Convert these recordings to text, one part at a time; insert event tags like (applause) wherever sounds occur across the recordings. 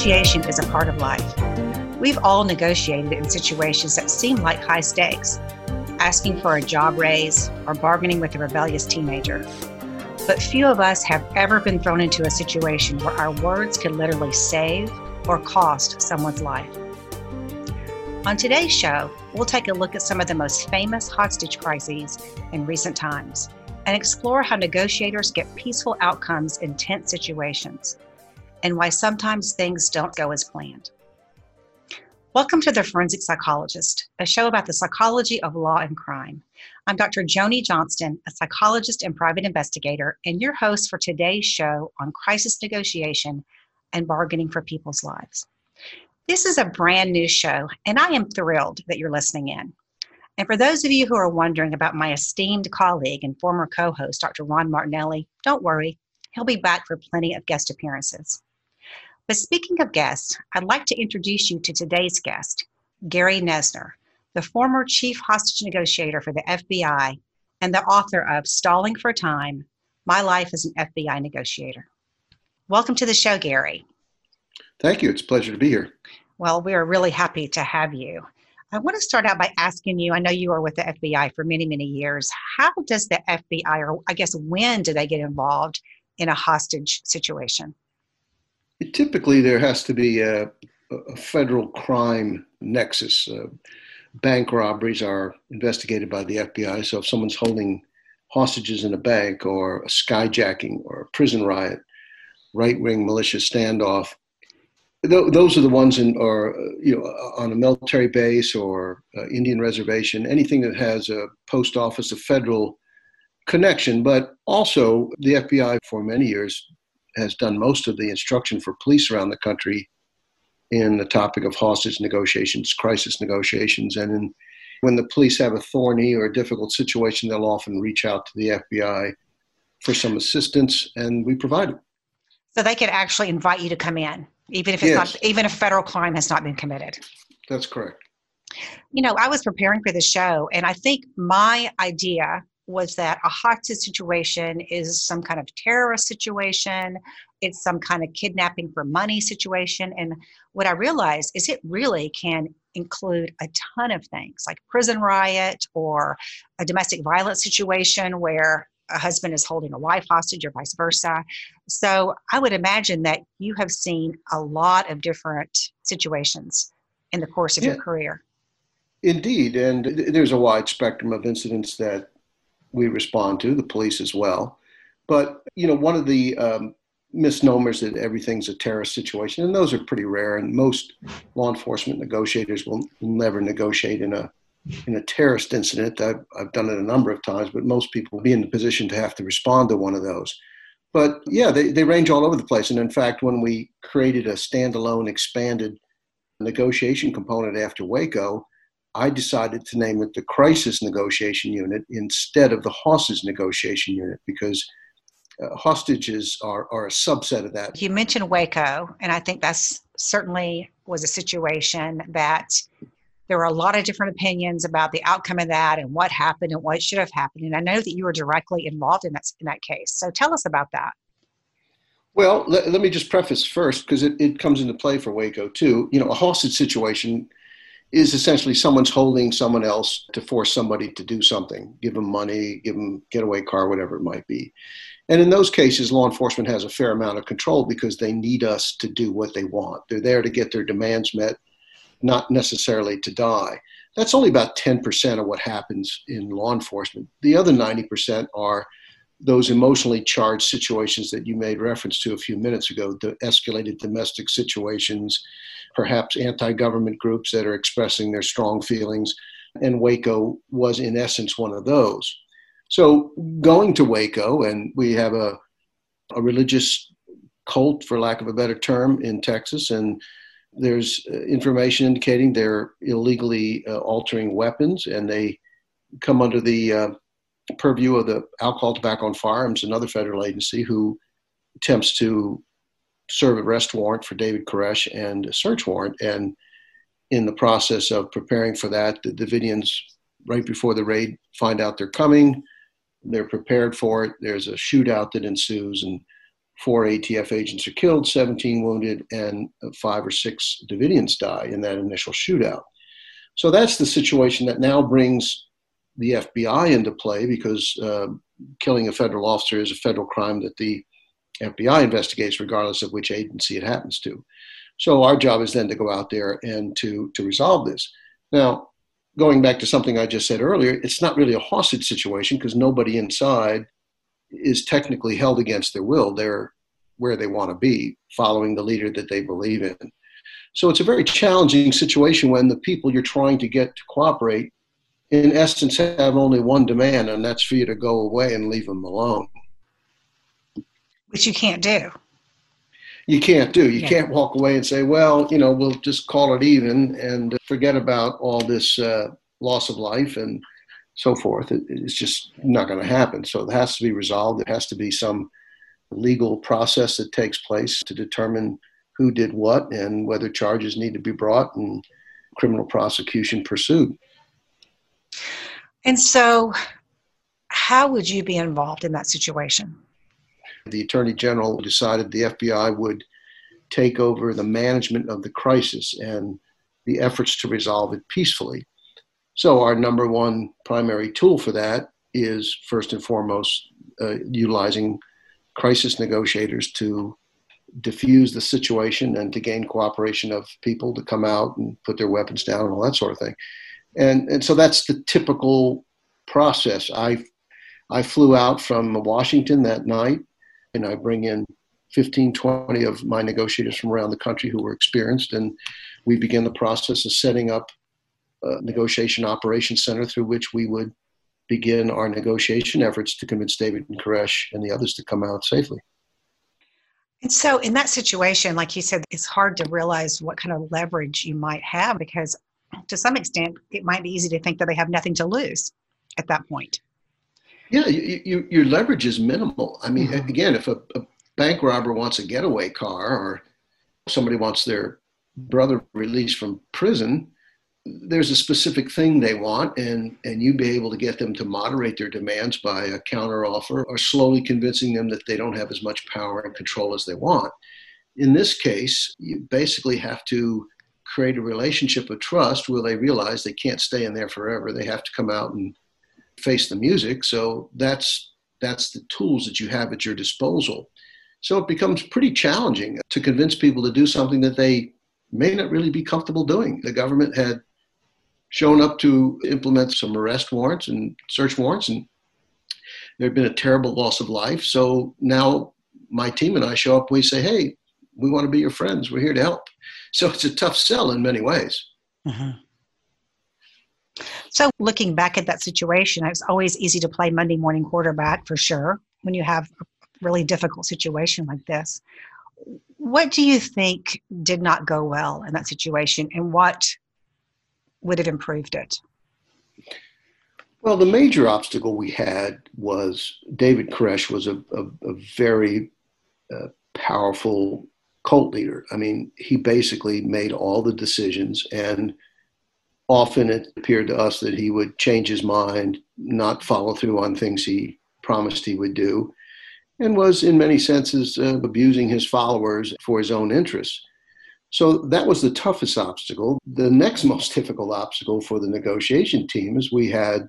Negotiation is a part of life. We've all negotiated in situations that seem like high stakes, asking for a job raise or bargaining with a rebellious teenager. But few of us have ever been thrown into a situation where our words could literally save or cost someone's life. On today's show, we'll take a look at some of the most famous hostage crises in recent times and explore how negotiators get peaceful outcomes in tense situations and why sometimes things don't go as planned. Welcome to The Forensic Psychologist, a show about the psychology of law and crime. I'm Dr. Joni Johnston, a psychologist and private investigator, and your host for today's show on crisis negotiation and bargaining for people's lives. This is a brand new show, and I am thrilled that you're listening in. And for those of you who are wondering about my esteemed colleague and former co host, Dr. Ron Martinelli, don't worry, he'll be back for plenty of guest appearances. But speaking of guests, I'd like to introduce you to today's guest, Gary Noesner, the former chief hostage negotiator for the FBI and the author of Stalling for Time My Life as an FBI Negotiator. Welcome to the show, Gary. Thank you. It's a pleasure to be here. Well, we are really happy to have you. I want to start out by asking you I know you were with the FBI for many, many years. How does the FBI, or I guess when do they get involved in a hostage situation? Typically, there has to be a, a federal crime nexus. Uh, bank robberies are investigated by the FBI. So if someone's holding hostages in a bank or a skyjacking or a prison riot, right wing militia standoff, th- those are the ones in, or you know, on a military base or uh, Indian reservation, anything that has a post office, a federal connection. But also, the FBI for many years has done most of the instruction for police around the country in the topic of hostage negotiations, crisis negotiations, and in, when the police have a thorny or a difficult situation, they'll often reach out to the FBI for some assistance, and we provide it. So they could actually invite you to come in, even if it's yes. not, even if federal crime has not been committed. That's correct. You know, I was preparing for the show, and I think my idea was that a hostage situation is some kind of terrorist situation, it's some kind of kidnapping for money situation. And what I realized is it really can include a ton of things like prison riot or a domestic violence situation where a husband is holding a wife hostage or vice versa. So I would imagine that you have seen a lot of different situations in the course of yeah. your career. Indeed, and there's a wide spectrum of incidents that we respond to, the police as well. But, you know, one of the um, misnomers that everything's a terrorist situation, and those are pretty rare, and most law enforcement negotiators will never negotiate in a in a terrorist incident. I've, I've done it a number of times, but most people will be in the position to have to respond to one of those. But yeah, they, they range all over the place. And in fact, when we created a standalone, expanded negotiation component after Waco, I decided to name it the Crisis Negotiation Unit instead of the Hostage Negotiation Unit because uh, hostages are, are a subset of that. You mentioned Waco, and I think that's certainly was a situation that there were a lot of different opinions about the outcome of that and what happened and what should have happened. And I know that you were directly involved in that in that case. So tell us about that. Well, let, let me just preface first because it, it comes into play for Waco too. You know, a hostage situation is essentially someone's holding someone else to force somebody to do something, give them money, give them getaway car, whatever it might be. And in those cases, law enforcement has a fair amount of control because they need us to do what they want. They're there to get their demands met, not necessarily to die. That's only about 10% of what happens in law enforcement. The other 90% are those emotionally charged situations that you made reference to a few minutes ago, the escalated domestic situations, perhaps anti government groups that are expressing their strong feelings. And Waco was, in essence, one of those. So, going to Waco, and we have a, a religious cult, for lack of a better term, in Texas, and there's uh, information indicating they're illegally uh, altering weapons and they come under the uh, purview of the Alcohol, Tobacco, and Firearms, another federal agency who attempts to serve arrest warrant for David Koresh and a search warrant. And in the process of preparing for that, the Davidians, right before the raid, find out they're coming. They're prepared for it. There's a shootout that ensues, and four ATF agents are killed, 17 wounded, and five or six Davidians die in that initial shootout. So that's the situation that now brings the FBI into play because uh, killing a federal officer is a federal crime that the FBI investigates, regardless of which agency it happens to. So our job is then to go out there and to to resolve this. Now, going back to something I just said earlier, it's not really a hostage situation because nobody inside is technically held against their will. They're where they want to be, following the leader that they believe in. So it's a very challenging situation when the people you're trying to get to cooperate, in essence, have only one demand, and that's for you to go away and leave them alone. Which you can't do. You can't do. You yeah. can't walk away and say, well, you know, we'll just call it even and forget about all this uh, loss of life and so forth. It, it's just not going to happen. So it has to be resolved. There has to be some legal process that takes place to determine who did what and whether charges need to be brought and criminal prosecution pursued. And so, how would you be involved in that situation? The Attorney General decided the FBI would take over the management of the crisis and the efforts to resolve it peacefully. So, our number one primary tool for that is first and foremost uh, utilizing crisis negotiators to diffuse the situation and to gain cooperation of people to come out and put their weapons down and all that sort of thing. And, and so that's the typical process. I, I flew out from Washington that night and I bring in 15, 20 of my negotiators from around the country who were experienced. And we begin the process of setting up a negotiation operations center through which we would begin our negotiation efforts to convince David and Koresh and the others to come out safely. And so, in that situation, like you said, it's hard to realize what kind of leverage you might have because, to some extent, it might be easy to think that they have nothing to lose at that point. Yeah, you, you, your leverage is minimal. I mean, mm-hmm. again, if a, a bank robber wants a getaway car or somebody wants their brother released from prison, there's a specific thing they want and and you be able to get them to moderate their demands by a counteroffer or slowly convincing them that they don't have as much power and control as they want in this case you basically have to create a relationship of trust where they realize they can't stay in there forever they have to come out and face the music so that's that's the tools that you have at your disposal so it becomes pretty challenging to convince people to do something that they may not really be comfortable doing. The government had shown up to implement some arrest warrants and search warrants, and there had been a terrible loss of life. So now my team and I show up. We say, "Hey, we want to be your friends. We're here to help." So it's a tough sell in many ways. Mm-hmm. So looking back at that situation, it's always easy to play Monday morning quarterback for sure when you have a really difficult situation like this. What do you think did not go well in that situation, and what would have improved it? Well, the major obstacle we had was David Koresh was a, a, a very uh, powerful cult leader. I mean, he basically made all the decisions, and often it appeared to us that he would change his mind, not follow through on things he promised he would do, and was, in many senses, uh, abusing his followers for his own interests. So that was the toughest obstacle. The next (laughs) most difficult obstacle for the negotiation team is we had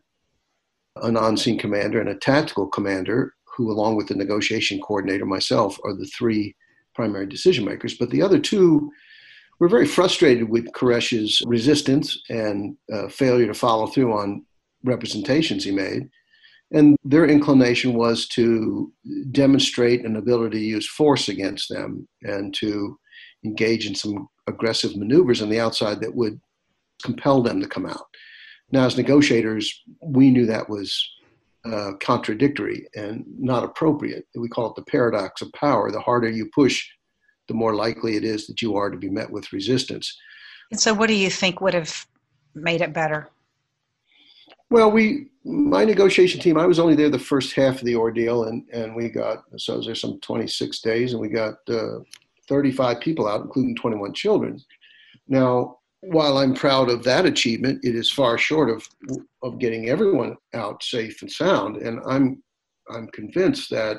an on scene commander and a tactical commander who, along with the negotiation coordinator, myself, are the three primary decision makers. But the other two were very frustrated with Koresh's resistance and uh, failure to follow through on representations he made. And their inclination was to demonstrate an ability to use force against them and to engage in some aggressive maneuvers on the outside that would compel them to come out. Now, as negotiators, we knew that was uh, contradictory and not appropriate. We call it the paradox of power. The harder you push, the more likely it is that you are to be met with resistance. And so, what do you think would have made it better? Well, we, my negotiation team, I was only there the first half of the ordeal, and, and we got, so was there some 26 days, and we got uh, 35 people out, including 21 children. Now, while I'm proud of that achievement, it is far short of of getting everyone out safe and sound. And I'm I'm convinced that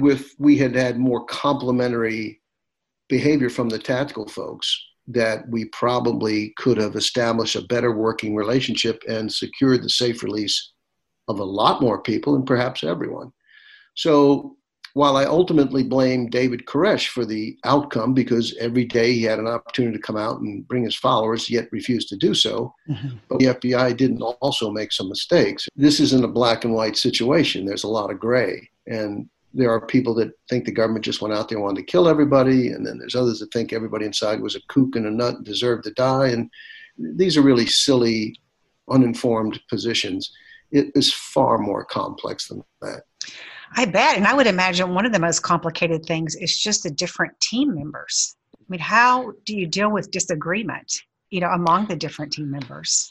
with we had had more complementary behavior from the tactical folks that we probably could have established a better working relationship and secured the safe release of a lot more people and perhaps everyone. So while I ultimately blame David Koresh for the outcome because every day he had an opportunity to come out and bring his followers, yet refused to do so, mm-hmm. but the FBI didn't also make some mistakes. This isn't a black and white situation. There's a lot of gray. And there are people that think the government just went out there and wanted to kill everybody, and then there's others that think everybody inside was a kook and a nut and deserved to die. And these are really silly, uninformed positions. It is far more complex than that. I bet. And I would imagine one of the most complicated things is just the different team members. I mean, how do you deal with disagreement, you know, among the different team members?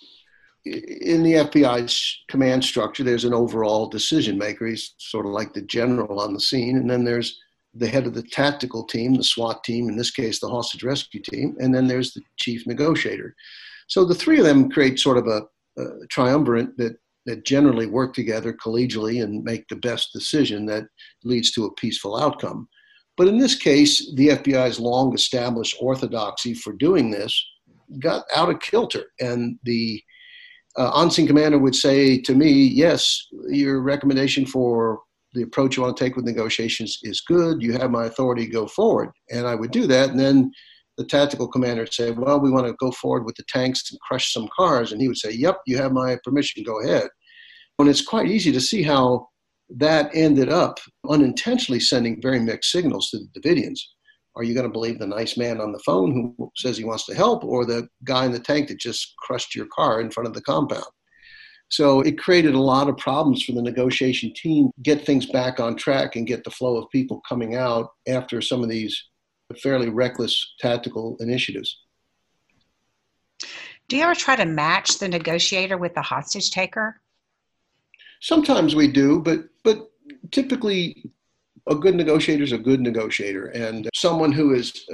In the FBI's command structure, there's an overall decision maker. He's sort of like the general on the scene. And then there's the head of the tactical team, the SWAT team, in this case, the hostage rescue team. And then there's the chief negotiator. So the three of them create sort of a, a triumvirate that, that generally work together collegially and make the best decision that leads to a peaceful outcome. But in this case, the FBI's long established orthodoxy for doing this got out of kilter. And the uh, on-scene commander would say to me, yes, your recommendation for the approach you want to take with negotiations is good. You have my authority, go forward. And I would do that. And then the tactical commander would say, well, we want to go forward with the tanks and crush some cars. And he would say, yep, you have my permission, go ahead. And it's quite easy to see how that ended up unintentionally sending very mixed signals to the Davidians. Are you going to believe the nice man on the phone who says he wants to help or the guy in the tank that just crushed your car in front of the compound? So it created a lot of problems for the negotiation team get things back on track and get the flow of people coming out after some of these fairly reckless tactical initiatives. Do you ever try to match the negotiator with the hostage taker? Sometimes we do, but but typically a good negotiator is a good negotiator and someone who is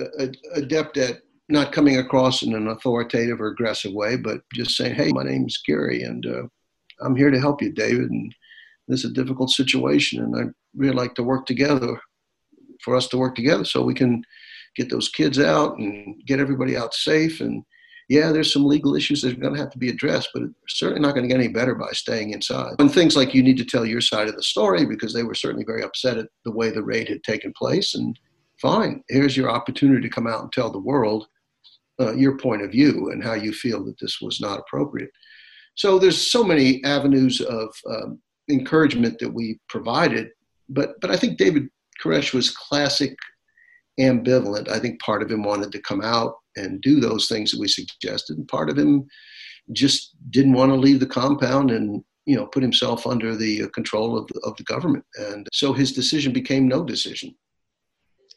adept at not coming across in an authoritative or aggressive way, but just saying, hey, my name's Gary and uh, I'm here to help you, David. And this is a difficult situation and I'd really like to work together for us to work together so we can get those kids out and get everybody out safe and yeah, there's some legal issues that are going to have to be addressed, but it's certainly not going to get any better by staying inside. And things like you need to tell your side of the story because they were certainly very upset at the way the raid had taken place. And fine, here's your opportunity to come out and tell the world uh, your point of view and how you feel that this was not appropriate. So there's so many avenues of um, encouragement that we provided, but but I think David Koresh was classic ambivalent. I think part of him wanted to come out and do those things that we suggested. And part of him just didn't want to leave the compound and you know put himself under the control of the, of the government. And so his decision became no decision.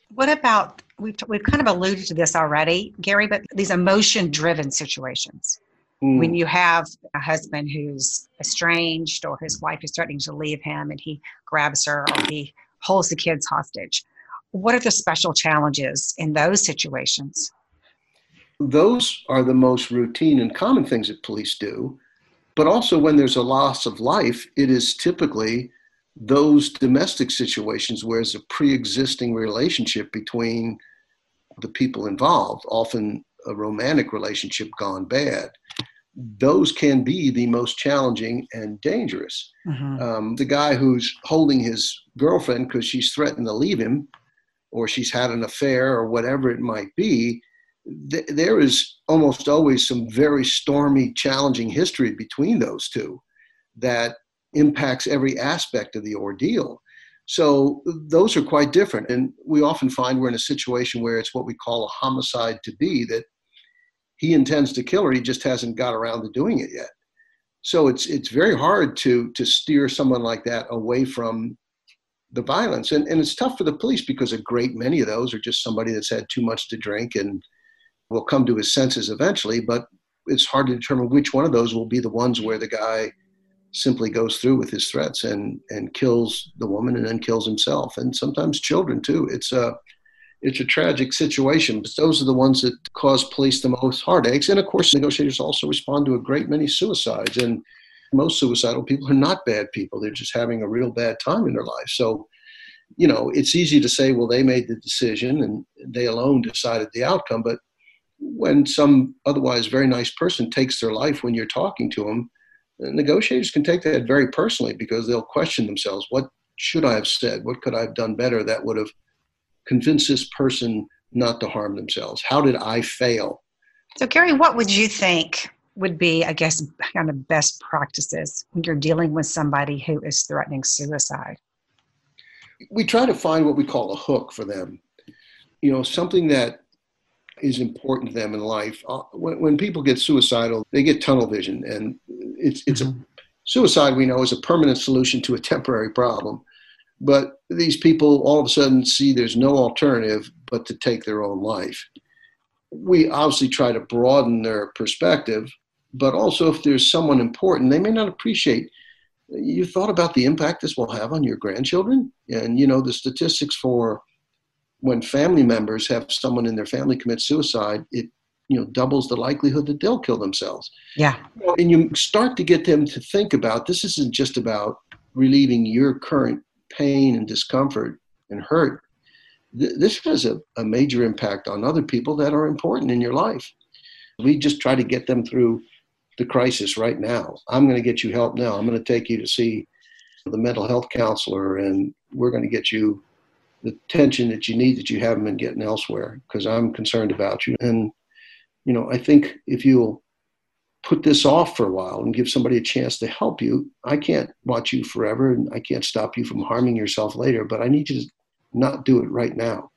What about we've we've kind of alluded to this already, Gary, but these emotion-driven situations. Mm. When you have a husband who's estranged or his wife is threatening to leave him and he grabs her or he holds the kids hostage. What are the special challenges in those situations? Those are the most routine and common things that police do. But also, when there's a loss of life, it is typically those domestic situations where there's a pre existing relationship between the people involved, often a romantic relationship gone bad. Those can be the most challenging and dangerous. Mm-hmm. Um, the guy who's holding his girlfriend because she's threatened to leave him, or she's had an affair, or whatever it might be, th- there is almost always some very stormy, challenging history between those two that impacts every aspect of the ordeal. So those are quite different. And we often find we're in a situation where it's what we call a homicide to be that he intends to kill her, he just hasn't got around to doing it yet. So it's it's very hard to to steer someone like that away from the violence. And and it's tough for the police because a great many of those are just somebody that's had too much to drink and will come to his senses eventually, but it's hard to determine which one of those will be the ones where the guy simply goes through with his threats and and kills the woman and then kills himself and sometimes children too. It's a it's a tragic situation, but those are the ones that cause police the most heartaches. And of course, negotiators also respond to a great many suicides. And most suicidal people are not bad people; they're just having a real bad time in their life. So you know, it's easy to say, well, they made the decision and they alone decided the outcome. But when some otherwise very nice person takes their life when you're talking to them, negotiators can take that very personally because they'll question themselves what should I have said? What could I have done better that would have convinced this person not to harm themselves? How did I fail? So, Gary, what would you think would be, I guess, kind of best practices when you're dealing with somebody who is threatening suicide? We try to find what we call a hook for them. You know, something that is important to them in life. Uh, when, when people get suicidal, they get tunnel vision, and it's it's mm-hmm. a suicide. We know is a permanent solution to a temporary problem, but these people all of a sudden see there's no alternative but to take their own life. We obviously try to broaden their perspective, but also if there's someone important, they may not appreciate. You thought about the impact this will have on your grandchildren, and you know the statistics for when family members have someone in their family commit suicide, it you know doubles the likelihood that they'll kill themselves. Yeah. And you start to get them to think about this isn't just about relieving your current pain and discomfort and hurt. This has a, a major impact on other people that are important in your life. We just try to get them through the crisis right now. I'm going to get you help now. I'm going to take you to see the mental health counselor, and we're going to get you the tension that you need that you haven't been getting elsewhere because I'm concerned about you. And, you know, I think if you'll put this off for a while and give somebody a chance to help you, I can't watch you forever and I can't stop you from harming yourself later, but I need you to not do it right now.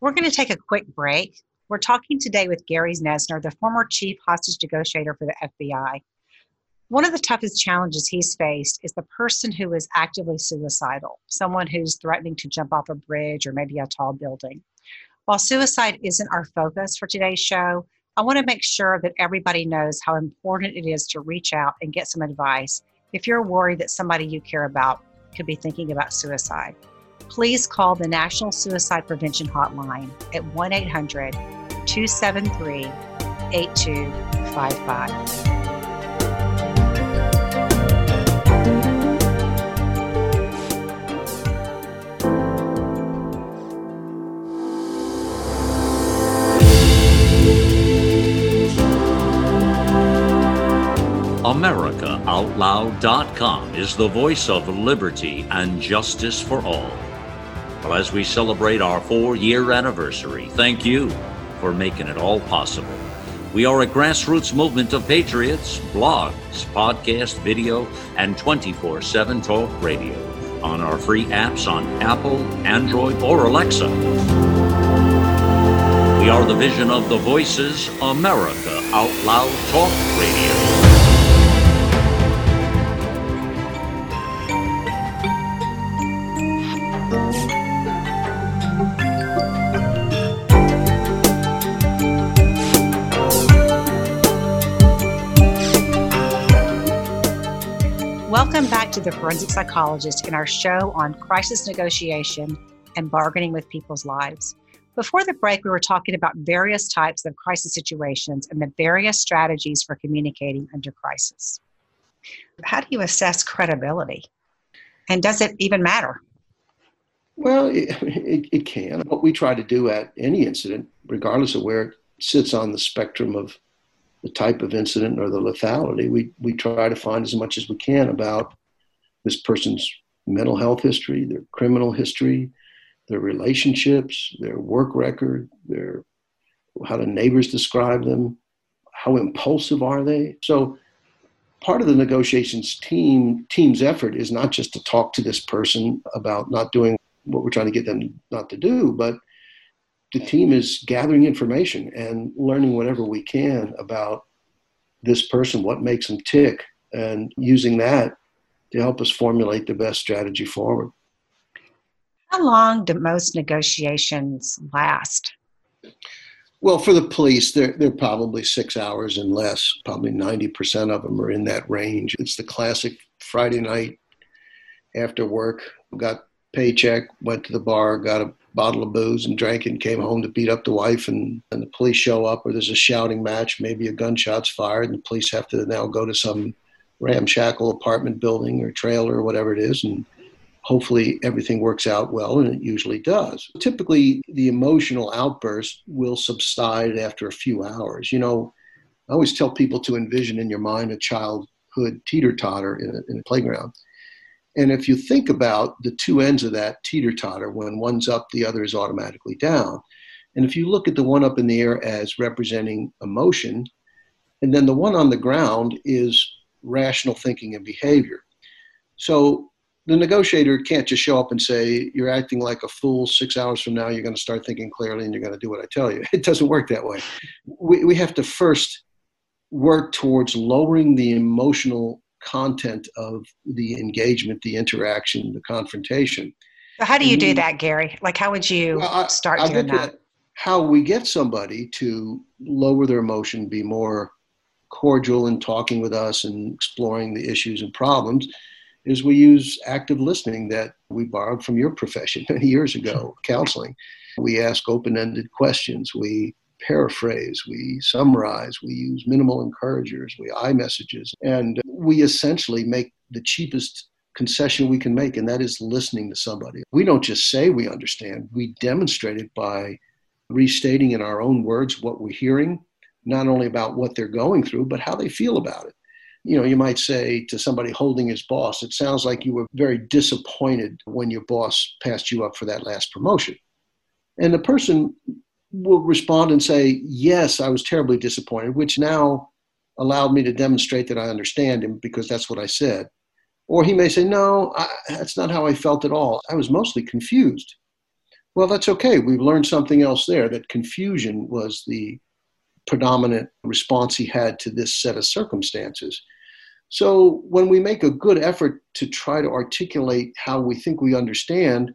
We're going to take a quick break. We're talking today with Gary Noesner, the former chief hostage negotiator for the FBI. One of the toughest challenges he's faced is the person who is actively suicidal, someone who's threatening to jump off a bridge or maybe a tall building. While suicide isn't our focus for today's show, I want to make sure that everybody knows how important it is to reach out and get some advice if you're worried that somebody you care about could be thinking about suicide. Please call the National Suicide Prevention Hotline at 1 800 273 8255. AmericaOutloud.com is the voice of liberty and justice for all. Well, as we celebrate our four year anniversary, thank you for making it all possible. We are a grassroots movement of patriots, blogs, podcast, video, and 24 7 talk radio on our free apps on Apple, Android, or Alexa. We are the vision of the Voices America Out Loud Talk Radio. To the Forensic Psychologist in our show on crisis negotiation and bargaining with people's lives. Before the break, we were talking about various types of crisis situations and the various strategies for communicating under crisis. How do you assess credibility? And does it even matter? Well, it, it, it can. What we try to do at any incident, regardless of where it sits on the spectrum of the type of incident or the lethality, we, we try to find as much as we can about this person's mental health history, their criminal history, their relationships, their work record, their how do neighbors describe them, how impulsive are they. So part of the negotiations team team's effort is not just to talk to this person about not doing what we're trying to get them not to do, but the team is gathering information and learning whatever we can about this person, what makes them tick, and using that to help us formulate the best strategy forward. How long do most negotiations last? Well, for the police, they're, they're probably six hours and less. Probably 90% of them are in that range. It's the classic Friday night after work, got paycheck, went to the bar, got a bottle of booze and drank and came home to beat up the wife and, and the police show up or there's a shouting match, maybe a gunshot's fired and the police have to now go to some ramshackle apartment building or trailer or whatever it is and hopefully everything works out well, and it usually does. Typically, the emotional outburst will subside after a few hours. You know, I always tell people to envision in your mind a childhood teeter totter in a, in a playground. And if you think about the two ends of that teeter totter, when one's up, the other is automatically down. And if you look at the one up in the air as representing emotion, and then the one on the ground is rational thinking and behavior. So the negotiator can't just show up and say, You're acting like a fool. Six hours from now, you're going to start thinking clearly and you're going to do what I tell you. (laughs) It doesn't work that way. We, we have to first work towards lowering the emotional content of the engagement, the interaction, the confrontation. So how do you do mm. that, Gary? Like, how would you well, start I, doing that? How we get somebody to lower their emotion, be more cordial in talking with us and exploring the issues and problems is we use active listening that we borrowed from your profession (laughs) many years ago, counseling. We ask open ended questions. We paraphrase, we summarize, we use minimal encouragers, we I messages, and we essentially make the cheapest concession we can make, and that is listening to somebody. We don't just say we understand, we demonstrate it by restating in our own words what we're hearing, not only about what they're going through, but how they feel about it you know, you might say to somebody holding his boss, it sounds like you were very disappointed when your boss passed you up for that last promotion. And the person will respond and say, Yes, I was terribly disappointed, which now allowed me to demonstrate that I understand him because that's what I said. Or he may say, No, I, that's not how I felt at all. I was mostly confused. Well, that's okay. We've learned something else there that confusion was the predominant response he had to this set of circumstances. So when we make a good effort to try to articulate how we think we understand,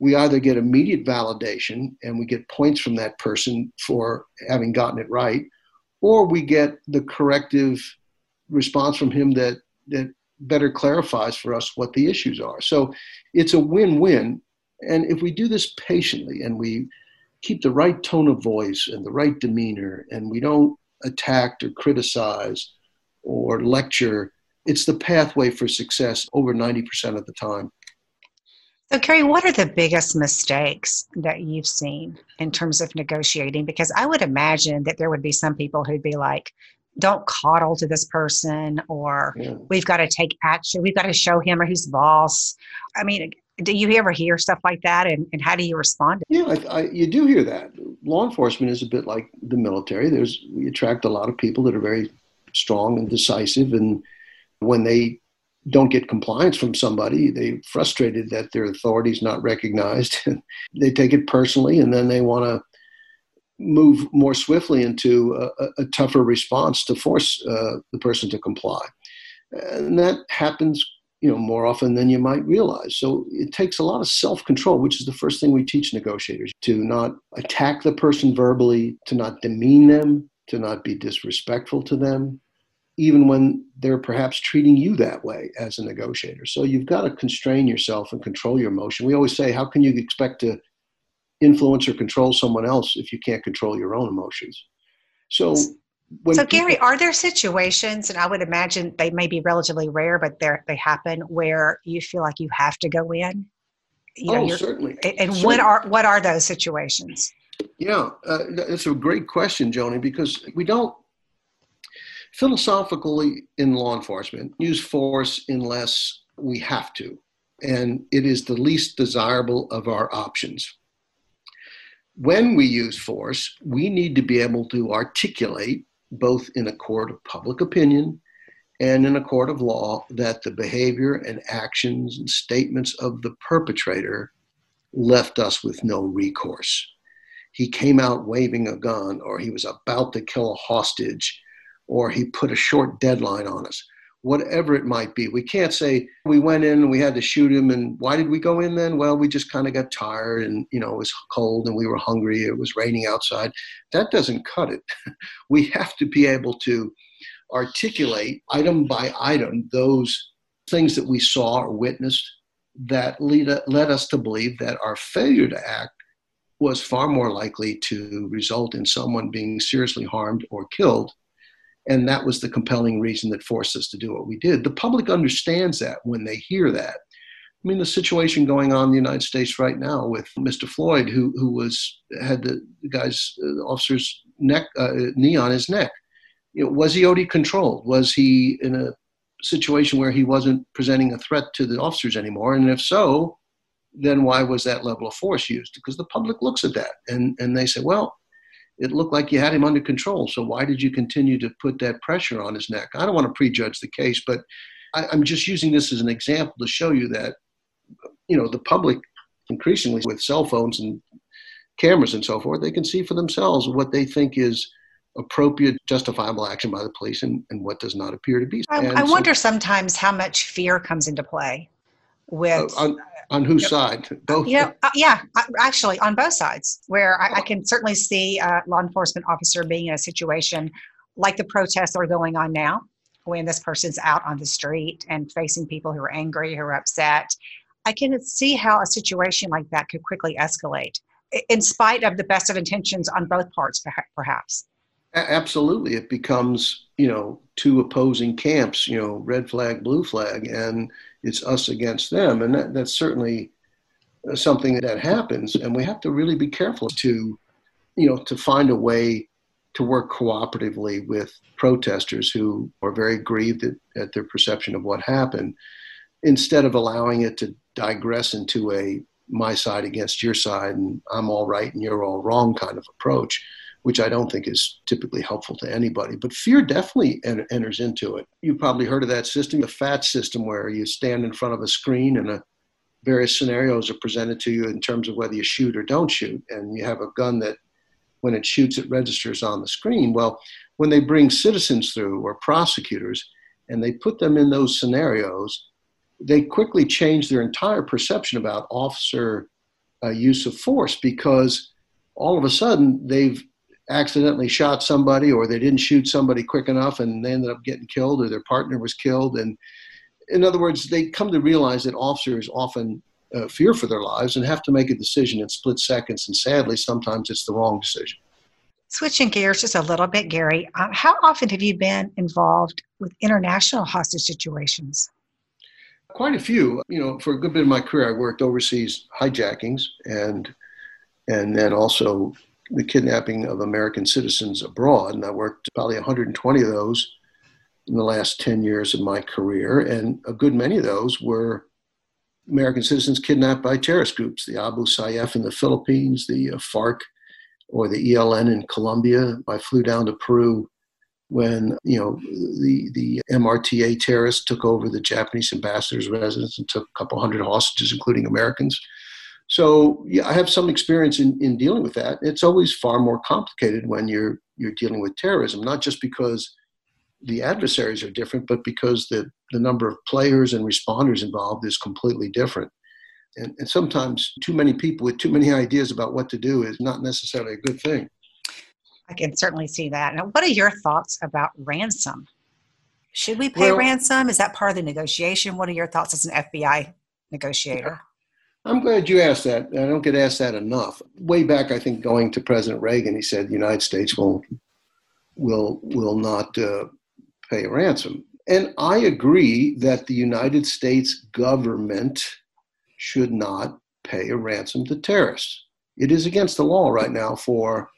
we either get immediate validation and we get points from that person for having gotten it right, or we get the corrective response from him that that better clarifies for us what the issues are. So it's a win-win. And if we do this patiently and we keep the right tone of voice and the right demeanor, and we don't attack or criticize or lecture. It's the pathway for success over 90% of the time. So, Gary, what are the biggest mistakes that you've seen in terms of negotiating? Because I would imagine that there would be some people who'd be like, don't coddle to this person, or yeah. we've got to take action. We've got to show him or his boss. I mean, do you ever hear stuff like that? And, and how do you respond yeah I, I, you do hear that. Law enforcement is a bit like the military. There's we attract a lot of people that are very strong and decisive and when they don't get compliance from somebody they're frustrated that their authority is not recognized. (laughs) They take it personally and then they want to move more swiftly into a, a tougher response to force uh, the person to comply. And that happens you know more often than you might realize. So it takes a lot of self-control which is the first thing we teach negotiators to not attack the person verbally to not demean them to not be disrespectful to them even when they're perhaps treating you that way as a negotiator. So you've got to constrain yourself and control your emotion. We always say how can you expect to influence or control someone else if you can't control your own emotions? So so Gary, are there situations, and I would imagine they may be relatively rare, but they they happen where you feel like you have to go in? You know, oh, certainly. And certainly. what are what are those situations? Yeah, uh, that's a great question, Joni, because we don't philosophically in law enforcement use force unless we have to, and it is the least desirable of our options. When we use force, we need to be able to articulate both in a court of public opinion and in a court of law that the behavior and actions and statements of the perpetrator left us with no recourse. He came out waving a gun, or he was about to kill a hostage, or he put a short deadline on us whatever it might be. We can't say we went in and we had to shoot him and why did we go in then? Well, we just kind of got tired and you know, it was cold and we were hungry, it was raining outside. That doesn't cut it. (laughs) we have to be able to articulate item by item those things that we saw or witnessed that lead, led us to believe that our failure to act was far more likely to result in someone being seriously harmed or killed and that was the compelling reason that forced us to do what we did. The public understands that when they hear that. I mean, the situation going on in the United States right now with Mr. Floyd, who who was had the, guy's uh, officer's neck uh, knee on his neck. You know, was he OD controlled? Was he in a situation where he wasn't presenting a threat to the officers anymore? And if so, then why was that level of force used? Because the public looks at that and, and they say, well, it looked like you had him under control. So why did you continue to put that pressure on his neck? I don't want to prejudge the case, but I, I'm just using this as an example to show you that, you know, the public increasingly with cell phones and cameras and so forth, they can see for themselves what they think is appropriate, justifiable action by the police and, and what does not appear to be. I, I so, wonder sometimes how much fear comes into play with. Uh, on, on whose side? Both. You know, uh, yeah, uh, actually, on both sides. Where I, I can certainly see a law enforcement officer being in a situation like the protests are going on now, when this person's out on the street and facing people who are angry, who are upset. I can see how a situation like that could quickly escalate, in spite of the best of intentions on both parts, perhaps. Absolutely, it becomes you know two opposing camps, you know, red flag, blue flag, and it's us against them, and that, that's certainly uh, something that happens, and we have to really be careful to, you know, to find a way to work cooperatively with protesters who are very grieved at, at their perception of what happened, instead of allowing it to digress into a my side against your side and I'm all right and you're all wrong kind of approach which I don't think is typically helpful to anybody. But fear definitely en- enters into it. You've probably heard of that system, the FAT system, where you stand in front of a screen and a, various scenarios are presented to you in terms of whether you shoot or don't shoot. And you have a gun that, when it shoots, it registers on the screen. Well, when they bring citizens through or prosecutors and they put them in those scenarios, they quickly change their entire perception about officer uh, use of force because all of a sudden they've accidentally shot somebody or they didn't shoot somebody quick enough and they ended up getting killed or their partner was killed. And in other words they come to realize that officers often uh, fear for their lives and have to make a decision in split seconds. And sadly sometimes it's the wrong decision. Switching gears just a little bit gary uh, how often have you been involved with international hostage situations? Quite a few. You know for a good bit of my career i worked overseas hijackings and and then also the kidnapping of American citizens abroad, and I worked probably 120 of those in the last 10 years of my career, and a good many of those were American citizens kidnapped by terrorist groups, the Abu Sayyaf in the Philippines, the uh, FARC or the ELN in Colombia. I flew down to Peru when you know the the MRTA terrorists took over the Japanese ambassador's residence and took a couple hundred hostages, including Americans. So yeah, I have some experience in, in dealing with that. It's always far more complicated when you're you're dealing with terrorism, not just because the adversaries are different, but because the, the number of players and responders involved is completely different. And, and sometimes too many people with too many (laughs) ideas about what to do is not necessarily a good thing. I can certainly see that. Now, what are your thoughts about ransom? Should we pay well, ransom? Is that part of the negotiation? What are your thoughts as an FBI negotiator? I'm glad you asked that. I don't get asked that enough. Way back, I think going to President Reagan, he said the United States will will will not uh, pay a ransom. And I agree that the United States government should not pay a ransom to terrorists. It is against the law right now for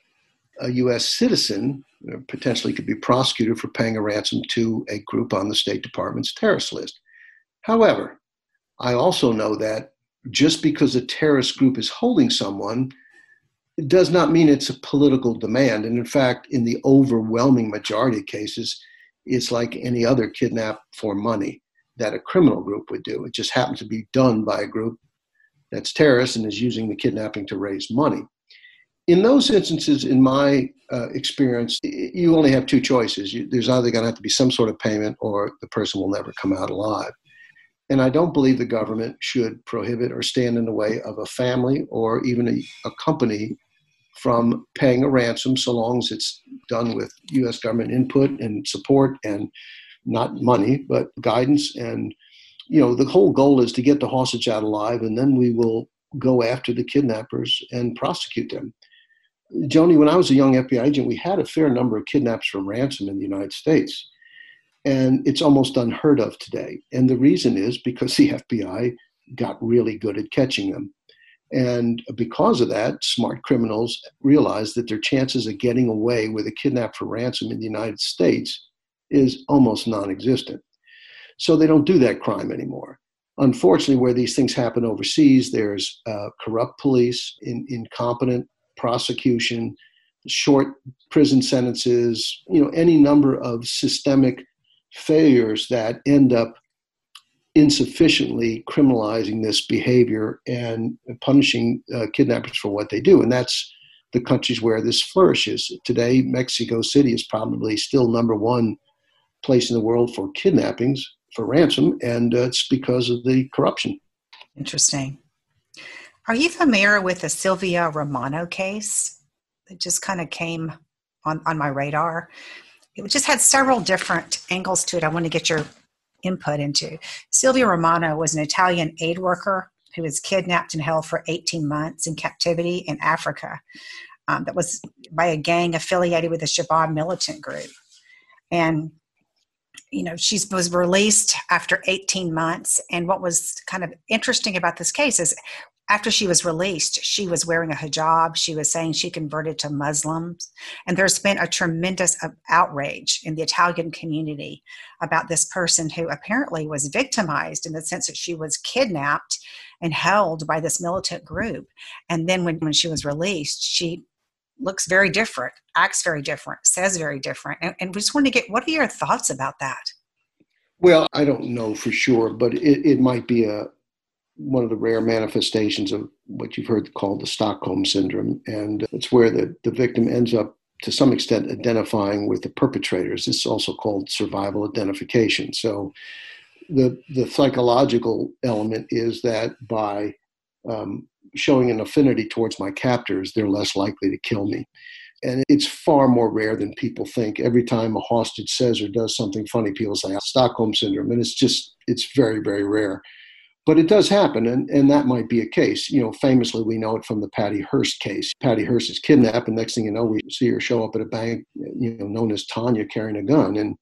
a U.S. citizen potentially could be prosecuted for paying a ransom to a group on the State Department's terrorist list. However, I also know that just because a terrorist group is holding someone it does not mean it's a political demand. And in fact, in the overwhelming majority of cases, it's like any other kidnap for money that a criminal group would do. It just happens to be done by a group that's terrorist and is using the kidnapping to raise money. In those instances, in my uh, experience, you only have two choices. You, there's either going to have to be some sort of payment or the person will never come out alive. And I don't believe the government should prohibit or stand in the way of a family or even a, a company from paying a ransom so long as it's done with U.S. government input and support and not money, but guidance. And, you know, the whole goal is to get the hostage out alive, and then we will go after the kidnappers and prosecute them. Joni, when I was a young FBI agent, we had a fair number of kidnaps from ransom in the United States. And it's almost unheard of today. And the reason is because (laughs) the FBI got really good at catching them. And because of that, smart criminals realized that their chances of getting away with a kidnap for ransom in the United States is almost non existent. So they don't do that crime anymore. Unfortunately, where these things happen overseas, there's uh, corrupt police, in, incompetent prosecution, short prison sentences, you know, any number of systemic failures that end up insufficiently criminalizing this behavior and punishing uh, kidnappers for what they do. And that's the countries where this flourishes. Today, Mexico City is probably still number one place in the world for kidnappings for ransom, and uh, it's because of the corruption. Interesting. Are you familiar with the Sylvia Romano case? It just kind of came on, on my radar. It just had several different angles to it. I want to get your input into. Sylvia Romano was an Italian aid worker who was kidnapped and held for 18 months in captivity in Africa. Um, that was by a gang affiliated with the Shabab militant group. And you know, she was released after 18 months. And what was kind of interesting about this case is after she was released, she was wearing a hijab. She was saying she converted to Muslims. And there's been a tremendous uh, outrage in the Italian community about this person who apparently was victimized in the sense that she was kidnapped and held by this militant group. And then when, when she was released, she looks very different, acts very different, says very different. And, and we just want to get what are your thoughts about that? Well, I don't know for sure, but it, it might be a, one of the rare manifestations of what you've heard called the Stockholm syndrome. And it's where the, the victim ends up, to some extent, identifying with the perpetrators. This is also called survival identification. So the, the psychological element is that by um, showing an affinity towards my captors, they're less likely to kill me. And it's far more rare than people think. Every time a hostage says or does something funny, people say Stockholm syndrome, and it's just it's very very rare but it does happen, and, and that might be a case. You know, famously, we know it from the Patty Hearst case. Patty Hearst is kidnapped, and next thing you know, we see her show up at a bank, you know, known as Tania, carrying a gun. And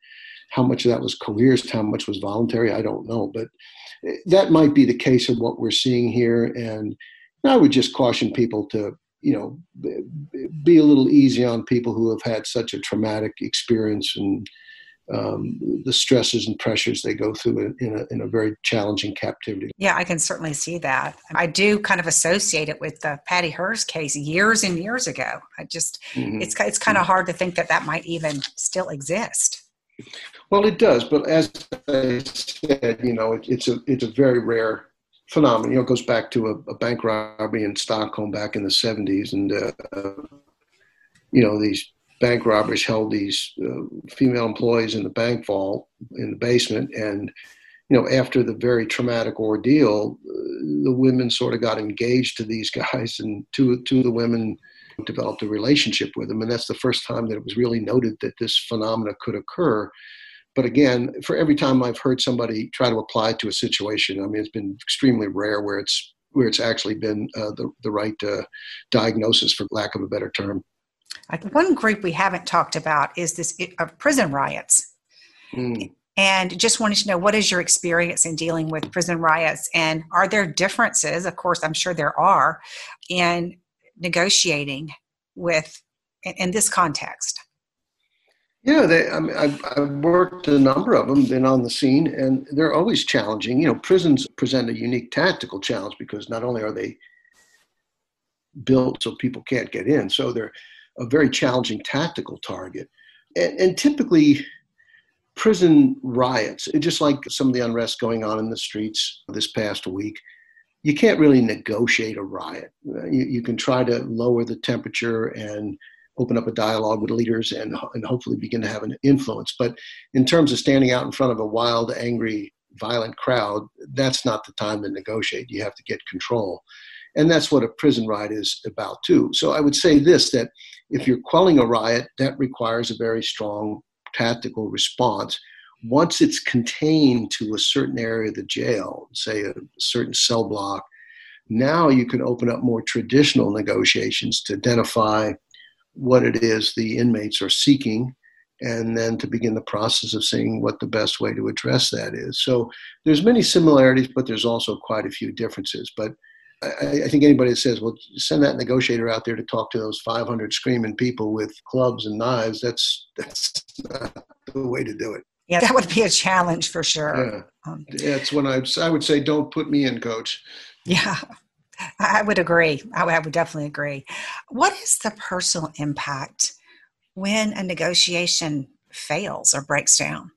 how much of that was coerced, how much was voluntary, I don't know. But eh, that might be the case of what we're seeing here. And I would just caution people to, you know, be a little easy on people who have had such a traumatic experience and um, the stresses and pressures they go through in a, in a very challenging captivity. Yeah, I can certainly see that. I do kind of associate it with the Patty Hearst case years and years ago. I just, mm-hmm. it's, it's kind of hard to think that that might even still exist. Well, it does, but as I said, you know, it, it's a it's a very rare phenomenon. You know, it goes back to a, a bank robbery in Stockholm back in the '70s, and uh, you know these bank robbers held these uh, female employees in the bank vault in the basement and you know after the very traumatic ordeal uh, the women sort of got engaged to these (laughs) guys and two two of the women developed a relationship with them and that's the first time that it was really noted that this phenomena could occur. But again for every time i've heard somebody try to apply it to a situation i mean it's been extremely rare where it's where it's actually been uh, the, the right uh, diagnosis for lack of a better term one group we haven't talked about is this uh, prison riots. Mm. And just wanted to know what is your experience in dealing with prison riots, and are there differences? Of course, I'm sure there are in negotiating with in, in this context. Yeah, they, I mean, I've, I've, worked a number of them, been on the scene, and they're always challenging. You know, prisons present a unique tactical challenge because not only are they built so people can't get in, so they're a very challenging tactical target. And, and typically, prison riots, just like some of the unrest going on in the streets this past week, you can't really negotiate a riot. You, you can try to lower the temperature and open up a dialogue with leaders and, and hopefully begin to have an influence. But in terms of standing out in front of a wild, angry, violent crowd, that's not the time to negotiate. You have to get control. And that's what a prison riot is about, too. So I would say this that if you're quelling a riot, that requires a very strong tactical response. Once it's contained to a certain area of the jail, say a certain cell block, now you can open up more traditional negotiations to identify what it is the inmates are seeking and then to begin the process of seeing what the best way to address that is. So there's many similarities, but there's also quite a few differences. But I, I, think anybody that says, well, send that negotiator out there to talk to those 500 screaming people with clubs and knives, that's, that's not the way to do it. Yeah, that would be a challenge for sure. Yeah. Um, that's when I, I would say, don't put me in, coach. Yeah, I would agree. I would, I would definitely agree. What is the personal impact when a negotiation fails or breaks down?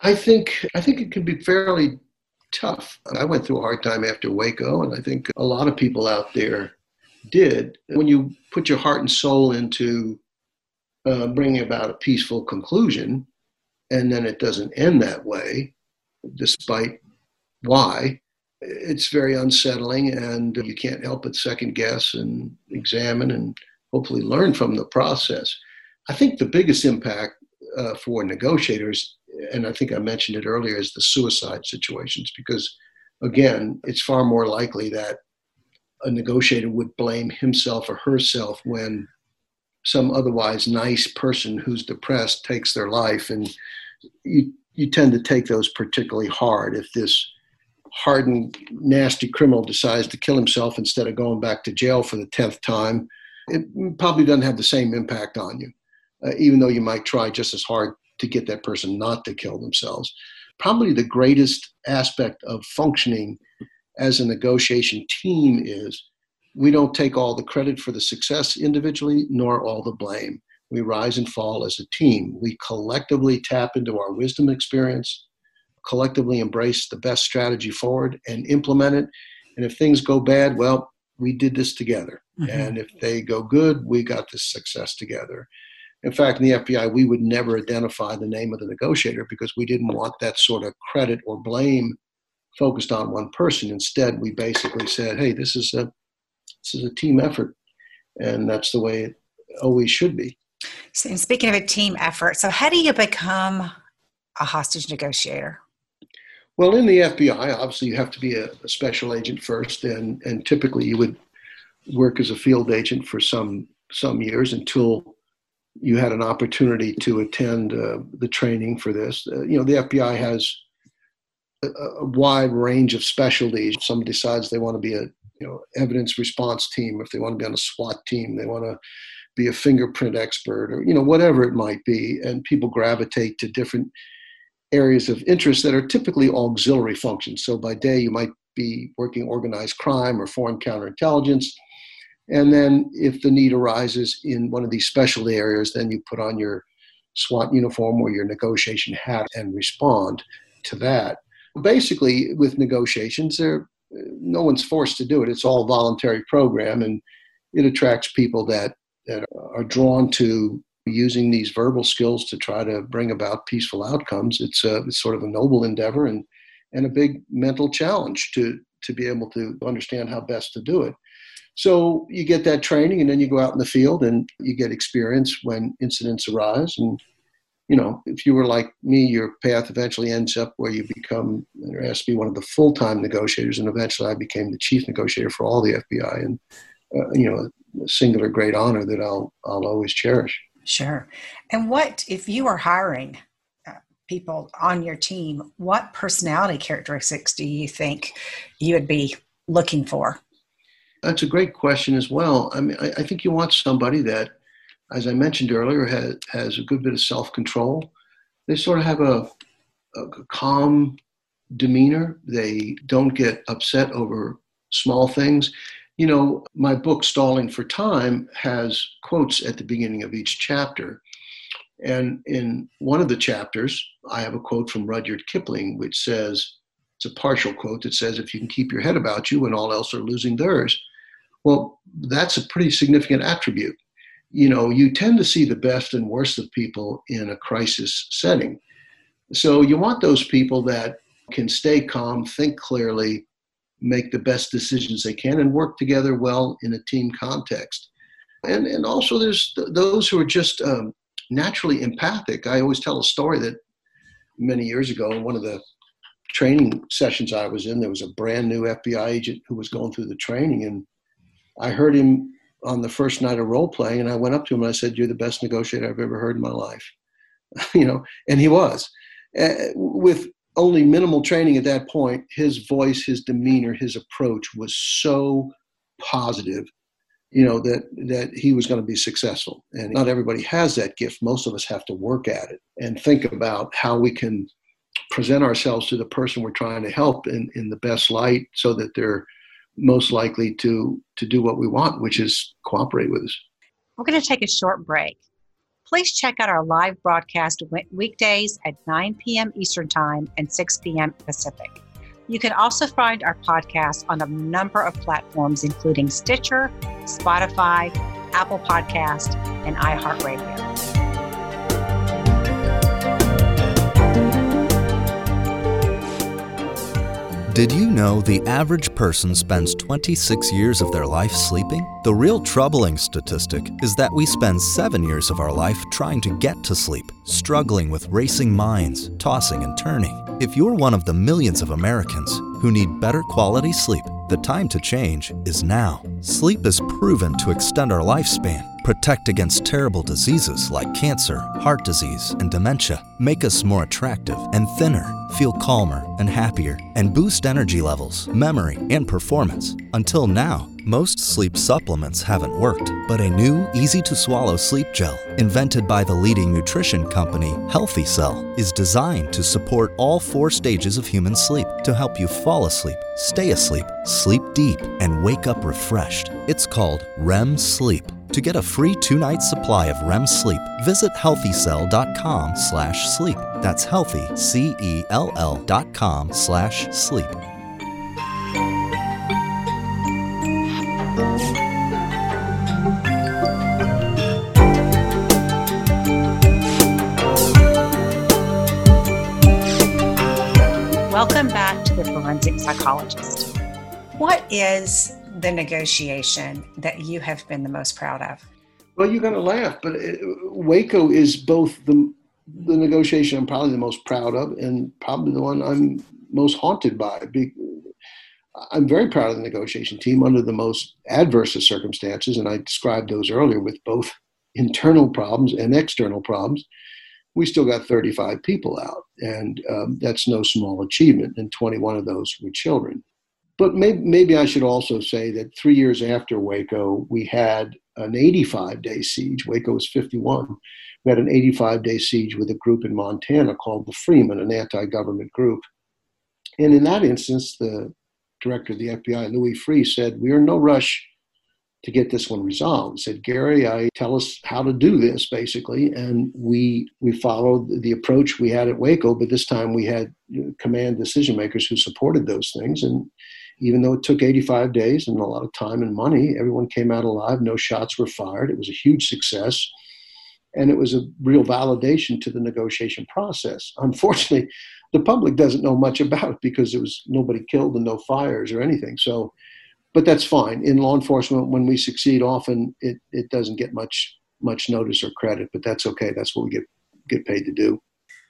I think I think it can be fairly tough. I went through a hard time after Waco, and I think a lot of people out there did. When you put your heart and soul into uh, bringing about a peaceful conclusion, and then it doesn't end that way, despite why, it's very unsettling, and you can't help but second guess and examine and hopefully learn from the process. I think the biggest impact uh, for negotiators, and I think I mentioned it earlier, is the suicide situations because, again, it's far more likely that a negotiator would blame himself or herself when some otherwise nice person who's depressed takes their life and you you tend to take those particularly hard. If this hardened nasty criminal decides to kill himself instead of going back to jail for the 10th time it probably doesn't have the same impact on you uh, even though you might try just as hard to get that person not to kill themselves. Probably the greatest aspect of functioning as a negotiation team is we don't take all the credit for the success individually, nor all the blame. We rise and fall as a team. We collectively tap into our wisdom experience, collectively embrace the best strategy forward and implement it. And if things go bad, well, we did this together. Mm-hmm. And if they go good, we got this success together. In fact, in the FBI, we would never identify the name of the negotiator because we didn't want that sort of credit or blame focused on one person. Instead, we basically said, "Hey, this is a this is a team effort, and that's the way it always should be." So, and speaking of a team effort, so how do you become a hostage negotiator? Well, in the FBI, obviously you have to be a, a special agent first, and and typically you would work as a field agent for some some years until you had an opportunity to attend uh, the training for this. Uh, you know, the FBI has a, a, wide range of specialties. Some decides they want to be a you know evidence response team, if they want to be on a SWAT team, they want to be a fingerprint expert, or you know whatever it might be. And people gravitate to different areas of interest that are typically auxiliary functions. So by day you might be working organized crime or foreign counterintelligence and then if the need arises in one of these specialty areas, then you put on your SWAT uniform or your negotiation hat and respond to that. Basically, with negotiations, there no one's forced to do it. It's all voluntary program, and it attracts people that, that are drawn to using these verbal skills to try to bring about peaceful outcomes. It's, a, it's sort of a noble endeavor and, and a big mental challenge to, to be able to understand how best to do it. So you get that training, and then you go out in the field and you get experience when incidents arise. And you know, if you were like me, your path eventually ends up where you become or has to be one of the full-time negotiators, and eventually I became the chief negotiator for all the FBI, and uh, you know, a singular great honor that I'll I'll always cherish. Sure. And what if you are hiring uh, people on your team? What personality characteristics do you think you would be looking for? That's a great question as well. I mean, I, I think you want somebody that, as I mentioned earlier, has, has a good bit of self control. They sort of have a, a calm demeanor. They don't get upset over small things. You know, my book, Stalling for Time, has quotes at the beginning of each chapter. And in one of the chapters, I have a quote from Rudyard Kipling, which says, it's a partial quote that says, if you can keep your head about you when all else are losing theirs, well, that's a pretty significant attribute. You know, you tend to see the best and worst of people in a crisis setting. So you want those people that can stay calm, think clearly, make the best decisions they can, and work together well in a team context. And, and also, there's th- those who are just um, naturally empathic. I always tell a story that many years ago, in one of the training sessions I was in, there was a brand new FBI agent who was going through the training, and I heard him on the first night of role playing, and I went up to him and I said, "You're the best negotiator I've ever heard in my life." (laughs) you know, and he was. Uh, with only minimal training at that point, his voice, his demeanor, his approach was so positive, you know, that that he was going to be successful. And not everybody has that gift. Most of us have to work at it and think about how we can present ourselves to the person we're trying to help in, in the best light so that they're most likely to to do what we want, which is cooperate with us. We're going to take a short break. Please check out our live broadcast weekdays at 9 p.m. Eastern Time and 6 p.m. Pacific. You can also find our podcast on a number of platforms, including Stitcher, Spotify, Apple Podcast, and iHeartRadio. Did you know the average person spends 26 years of their life sleeping? The real troubling statistic is that we spend seven years of our life trying to get to sleep, struggling with racing minds, tossing and turning. If you're one of the millions of Americans who need better quality sleep, the time to change is now. Sleep is proven to extend our lifespan, protect against terrible diseases like cancer, heart disease, and dementia, make us more attractive and thinner, feel calmer and happier, and boost energy levels, memory, and performance. Until now, most sleep supplements haven't worked, but a new, easy to swallow sleep gel, invented by the leading nutrition company Healthy Cell, is designed to support all four stages of human sleep to help you fall asleep, stay asleep, sleep deep, and wake up refreshed. It's called REM Sleep. To get a free two-night supply of REM sleep, visit healthycell.com slash sleep. That's healthy, C-E-L-L dot com slash sleep. Welcome back to the Forensic Psychologist. What is the negotiation that you have been the most proud of? Well, you're going to laugh, but it, Waco is both the the negotiation I'm probably the most proud of, and probably the one I'm most haunted by. I'm very proud of the negotiation team under the most adverse of circumstances, and I described those earlier with both internal problems and external problems we still got 35 people out, and um, that's no small achievement. And 21 of those were children. But maybe, maybe I should also say that three years after Waco, we had an 85 day siege. Waco was 51. We had an 85 day siege with a group in Montana called the Freemen, an anti government group. And in that instance, the director of the FBI, Louis Freeh, said, We are in no rush to get this one resolved. Said Gary, I tell us how to do this basically, and we we followed the approach we had at Waco, but this time we had uh, command decision makers who supported those things. And even though it took 85 days and a lot of time and money, everyone came out alive. No shots were fired. It was a huge success. And it was a real validation to the negotiation process. Unfortunately, the public doesn't know much about it because there was nobody killed and no fires or anything. So but that's fine. In law enforcement, when we succeed, often it, it doesn't get much much notice or credit, but that's okay. That's what we get get paid to do.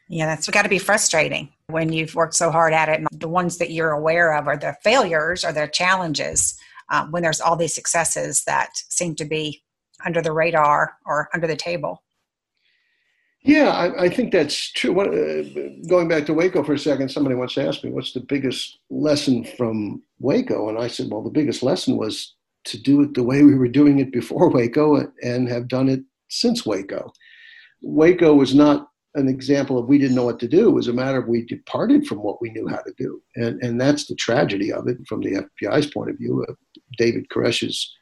Yeah, that's got to be frustrating when you've worked so hard at it. And the ones that you're aware of are the failures or the challenges. Um, when there's all these successes that seem to be under the radar or under the table. Yeah, I, I think that's true. What, uh, going back to Waco for a second, somebody once asked me, "What's the biggest lesson from Waco?" And I said, "Well, the biggest lesson was to do it the way we were doing it before (laughs) Waco, and have done it since Waco." Waco was not an example of we didn't know what to do. It was a matter of we departed from what we knew how to do, and and that's the tragedy of it from the FBI's point of view. Uh, David Koresh's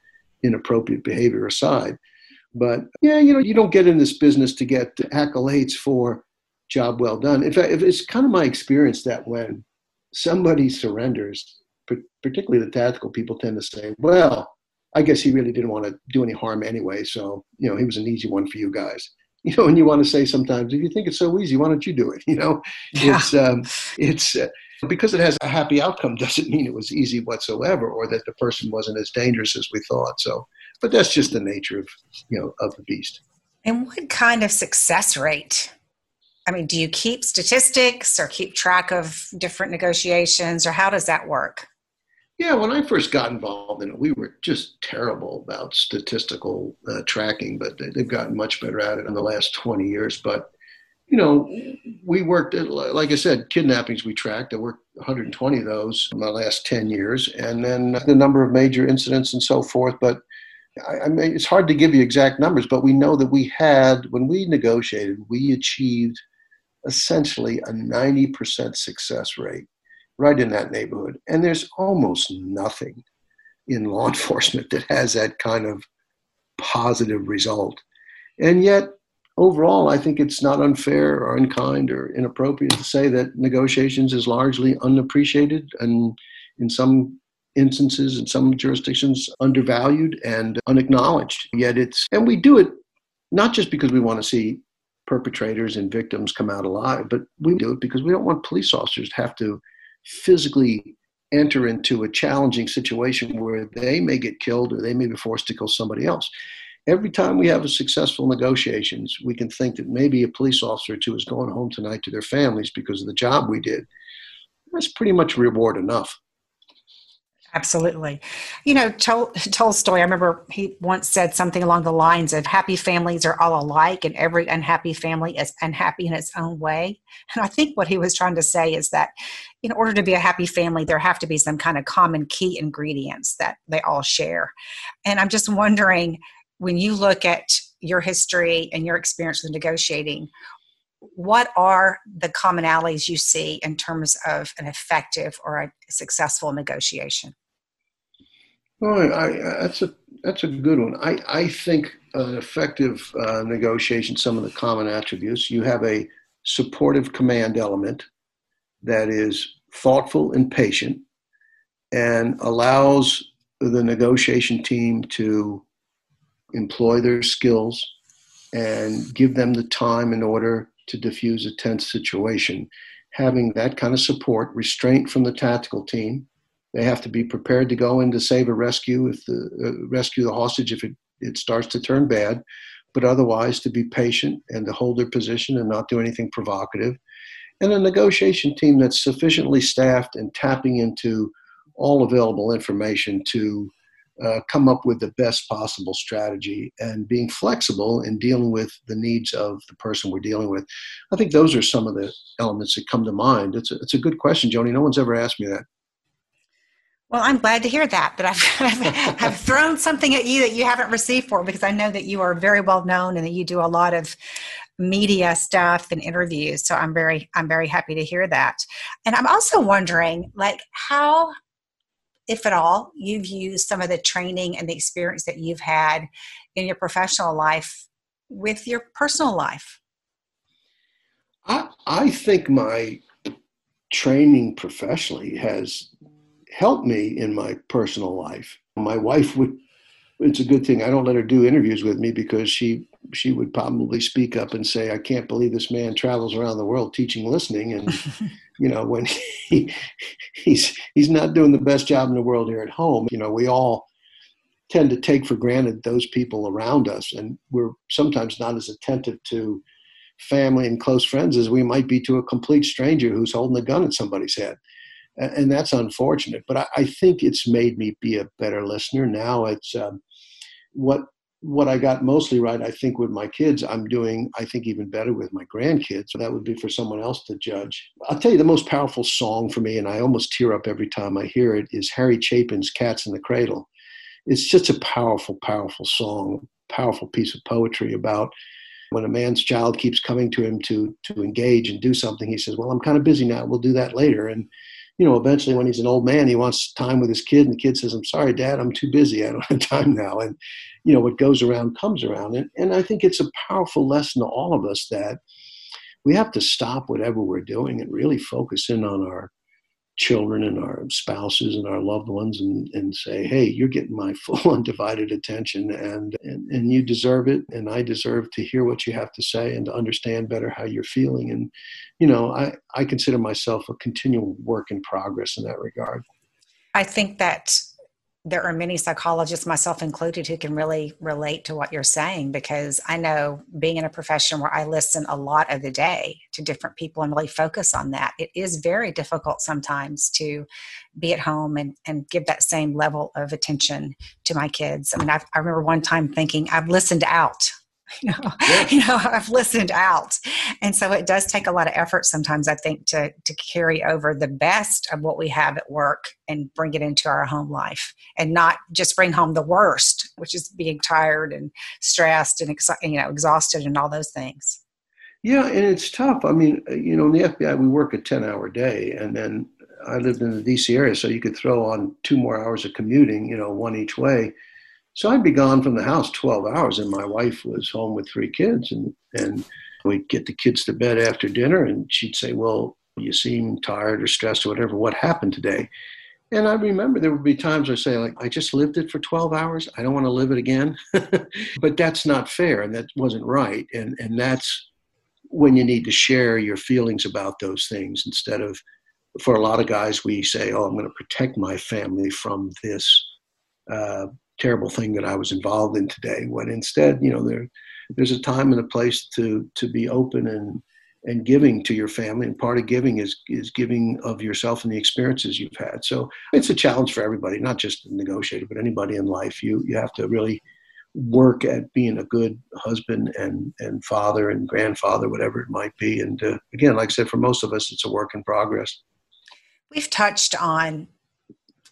inappropriate behavior aside but yeah, you know, you don't get in this business to get accolades for job well done. In fact, it's kind of my experience that when somebody surrenders, particularly the tactical people tend to say, well, I guess he really didn't want to do any harm anyway. So, you know, he was an easy one for you guys. (laughs) You know, and you want to say sometimes, if you think it's so easy, why don't you do it? (laughs) You know, yeah. it's, um, (laughs) it's, uh, because it has a happy outcome doesn't mean it was easy whatsoever or that the person wasn't as dangerous as we thought. So but that's just the nature of you know of the beast. And what kind of success rate? I mean, do you keep statistics or keep track of different negotiations, or how does that work? Yeah, when I first got involved in it, we were just terrible about statistical uh, tracking, but they've gotten much better at it in the last 20 years. But you know, we worked, at, like I said, kidnappings we tracked. I worked 120 of those in the last 10 years, and then the number of major incidents and so forth. But I, I mean, it's hard to give you exact numbers, but we know that we had, when we negotiated, we achieved essentially a 90% success rate right in that neighborhood. And there's almost nothing in law (laughs) enforcement that has that kind of positive result. And yet, overall, I think it's not unfair or unkind or inappropriate to say that negotiations is largely unappreciated and in some instances in some jurisdictions undervalued and unacknowledged. Yet it's, and we do it not just because we want to see perpetrators and victims come out alive, but we do it because we don't want police officers to have to physically enter into a challenging situation where they may get killed or they may be forced to kill somebody else every time we have a successful negotiations, we can think that maybe a police officer or two is going home tonight to their families because of the job we did. That's pretty much reward enough. Absolutely. You know, Tol- Tolstoy, I remember he once said something along the lines of happy families are all alike and every unhappy family is unhappy in its own way. And I think what he was trying to say is that in order to be a happy family, there have to be some kind of common key ingredients that they all share. And I'm just wondering, when you look at your history and your experience with negotiating, what are the commonalities you see in terms of an effective or a successful negotiation? Well, I, that's a that's a good one. I, I think an effective uh, negotiation, some of the common attributes, you have a supportive command element that is thoughtful and patient and allows the negotiation team to employ their skills and give them the time in order to diffuse a tense situation. Having that kind of support, restraint from the tactical team. They have to be prepared to go in to save a rescue if the uh, rescue the hostage if it, it starts to turn bad, but otherwise to be patient and to hold their position and not do anything provocative. And a negotiation team that's sufficiently staffed and tapping into all available information to uh, come up with the best possible strategy and being flexible in dealing with the needs of the person we're dealing with. I think those are some of the elements that come to mind. It's a, it's a good question, Joni. No one's ever asked me that. Well, I'm glad to hear that. That (laughs) I've, I've thrown something at you that you haven't received for because I know that you are very well known and that you do a lot of media stuff and interviews. So I'm very I'm very happy to hear that. And I'm also wondering, like, how if at all, you've used some of the training and the experience that you've had in your professional life with your personal life? I, I think my training professionally has helped me in my personal life. My wife would, it's a good thing I don't let her do interviews with me because she she would probably speak up and say, I can't believe this man travels around the world teaching listening and (laughs) you know, when he, he's he's not doing the best job in the world here at home. You know, we all tend to take for granted those people around us, and we're sometimes not as attentive to family and close friends as we might be to a complete stranger who's holding a gun at somebody's head. And that's unfortunate. But I, I think it's made me be a better listener. Now it's um, what what I got mostly right, I think, with my kids, I'm doing, I think, even better with my grandkids. So that would be for someone else to judge. I'll tell you the most powerful song for me, and I almost tear up every time I hear it, is Harry Chapin's Cat's in the Cradle. It's just a powerful, powerful song, powerful piece of poetry about when a man's child keeps coming to him to to engage and do something, he says, Well, I'm kind of busy now. We'll do that later. And you know, eventually when he's an old man, he wants time with his kid, and the kid says, I'm sorry, Dad, I'm too busy. I don't (laughs) have time now. And you know what goes around comes around and, and i think it's a powerful lesson to all of us that we have to stop whatever we're doing and really focus in on our children and our spouses and our loved ones and, and say hey you're getting my (laughs) full undivided attention and, and and you deserve it. And i deserve to hear what you have to say and to understand better how you're feeling. And you know i i consider myself a continual work in progress in that regard. I think that there are many psychologists, myself included, who can really relate to what you're saying because I know being in a profession where I listen a lot of the day to different people and really focus on that, it is very difficult sometimes to be at home and, and give that same level of attention to my kids. I mean, I've, i remember one time thinking, I've listened out (laughs) you know, yeah. you know i've listened out. And so it does take a lot of effort sometimes i think to to carry over the best of what we have at work and bring it into our home life and not just bring home the worst which is being tired and stressed and you know exhausted and all those things. Yeah and it's tough. I mean uh, you know in the fbi we work a 10 hour day and then i lived in the dc area so you could throw on two more hours of commuting you know one each way so I'd be gone from the house 12 hours, and my wife was home with three kids. And, and we'd get the kids to bed after dinner, and she'd say, Well, you seem tired or stressed or whatever. What happened today? And I remember there would be times I say, like, I just lived it for 12 hours. I don't want to live it again. (laughs) but that's not fair, and that wasn't right. And, and that's when you need to share your feelings about those things instead of, for a lot of guys, we say, Oh, I'm going to protect my family from this. Uh, terrible thing that I was involved in today. When instead, you know, there there's a time and a place to to be open and and giving to your family. And part of giving is is giving of yourself and the experiences you've had. So it's a challenge for everybody, not just the negotiator, but anybody in life. You you have to really work at being a good husband and and father and grandfather, whatever it might be. And uh, again, like I said, for most of us, it's a work in progress. We've touched on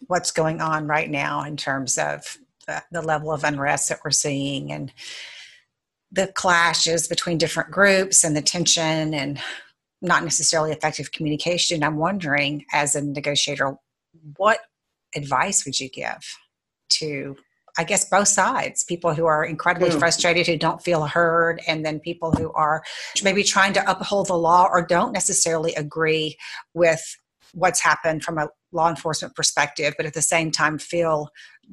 what's going on right now in terms of the, the level of unrest that we're seeing and the clashes between different groups and the tension and not necessarily effective communication. I'm wondering, as a negotiator, what advice would you give to, I guess, both sides? People who are incredibly yeah. frustrated, who don't feel heard, and then people who are maybe trying to uphold the law or don't necessarily agree with what's happened from a law enforcement perspective, but at the same time feel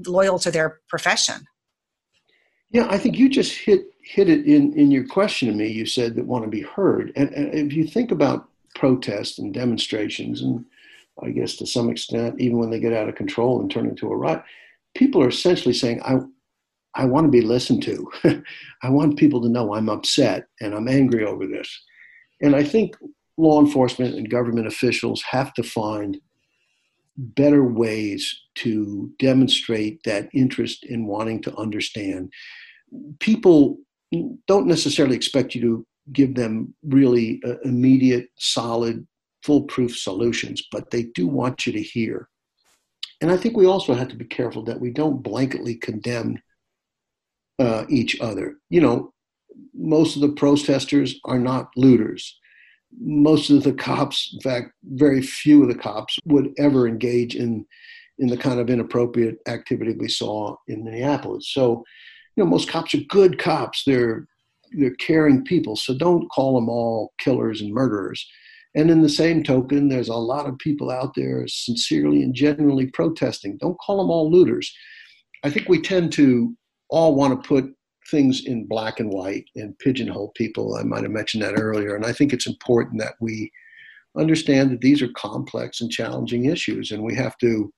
loyal to their profession. Yeah, I think you just hit hit it in in your question to me. You said that want to be heard, and, and if you think about protests and demonstrations, and I guess to some extent, even when they get out of control and turn into a riot, people are essentially saying, "I." I want to be listened to. (laughs) I want people to know I'm upset and I'm angry over this. And I think law enforcement and government officials have to find better ways to demonstrate that interest in wanting to understand. People don't necessarily expect you to give them really uh, immediate, solid, foolproof solutions, but they do want you to hear. And I think we also have to be careful that we don't blanketly condemn uh, each other. You know, most of the protesters are not looters most of the cops, in fact, very few of the cops would ever engage in in the kind of inappropriate activity we saw in Minneapolis. So, you know, most cops are good cops. They're they're caring people. So don't call them all killers and murderers. And in the same token, there's a lot of people out there sincerely and genuinely protesting. Don't call them all looters. I think we tend to all want to put things in black and white and pigeonhole people. I might have mentioned that earlier. And I think it's important that we understand that these are complex and challenging issues, and we have to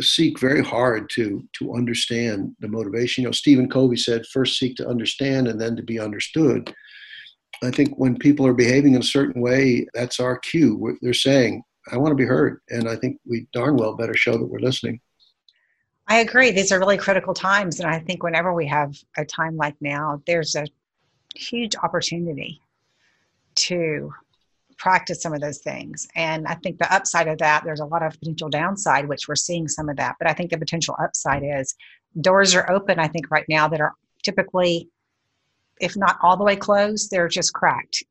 seek very hard to to understand the motivation. You know, Stephen Covey said, first seek to understand and then to be understood. I think when people are behaving in a certain way, that's our cue. They're saying, I want to be heard. And I think we darn well better show that we're listening. I agree. These are really critical times. And I think whenever we have a time like now, there's a huge opportunity to practice some of those things. And I think the upside of that, there's a lot of potential downside, which we're seeing some of that. But I think the potential upside is doors are open, I think, right now that are typically, if not all the way closed, they're just cracked.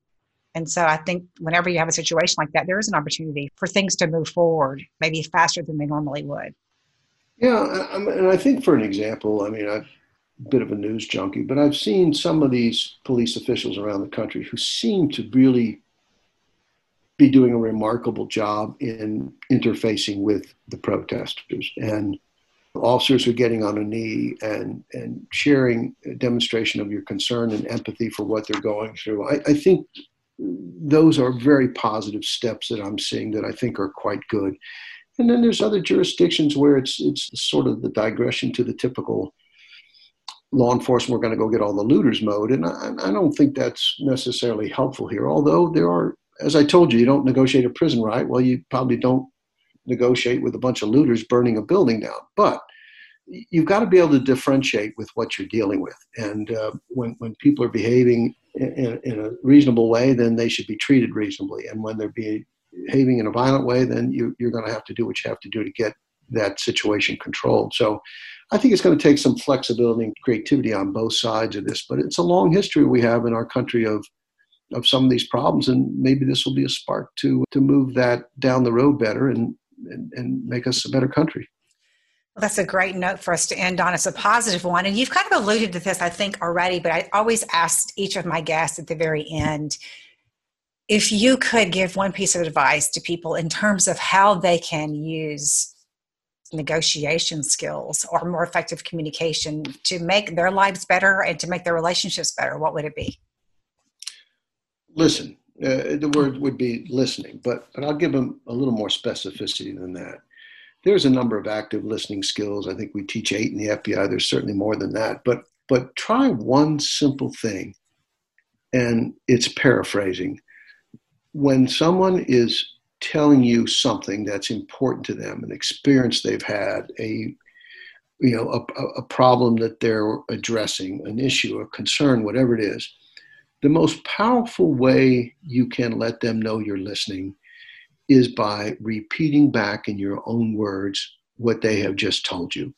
And so I think whenever you have a situation like that, there is an opportunity for things to move forward, maybe faster than they normally would. Yeah, and I think for an example, I mean, I'm a bit of a news junkie, but I've seen some of these police officials around the country who seem to really be doing a remarkable job in interfacing with the protesters. And officers are getting on a knee and, and sharing a demonstration of your concern and empathy for what they're going through. I, I think those are very positive steps that I'm seeing that I think are quite good. And then there's other jurisdictions where it's it's sort of the digression to the typical law enforcement. We're going to go get all the looters mode, and I, I don't think that's necessarily helpful here. Although there are, as I told you, you don't negotiate a prison right. Well, you probably don't negotiate with a bunch of looters burning a building down. But you've got to be able to differentiate with what you're dealing with. And uh, when, when people are behaving in, in, a reasonable way, then they should be treated reasonably. And when they're behaving in a violent way, then you, you're going to have to do what you have to do to get that situation controlled. So I think it's going to take some flexibility and creativity on both sides of this. But it's a long history we have in our country of of some of these problems, and maybe this will be a spark to to move that down the road better and and, and make us a better country. Well, that's a great note for us to end on. It's a positive one. And you've kind of alluded to this, I think, already, but I always asked each of my guests at the very end if you could give one piece of advice to people in terms of how they can use negotiation skills or more effective communication to make their lives better and to make their relationships better, what would it be? Listen. Uh, the word would be listening, but, but I'll give them a little more specificity than that there's a number of active listening skills. I think we teach eight in the FBI. There's certainly more than that. But but try one simple thing, and it's paraphrasing. When someone is telling you something that's important to them, an experience they've had, a you know a, a problem that they're addressing, an issue, a concern, whatever it is, the most powerful way you can let them know you're listening is by repeating back in your own words what they have just told you.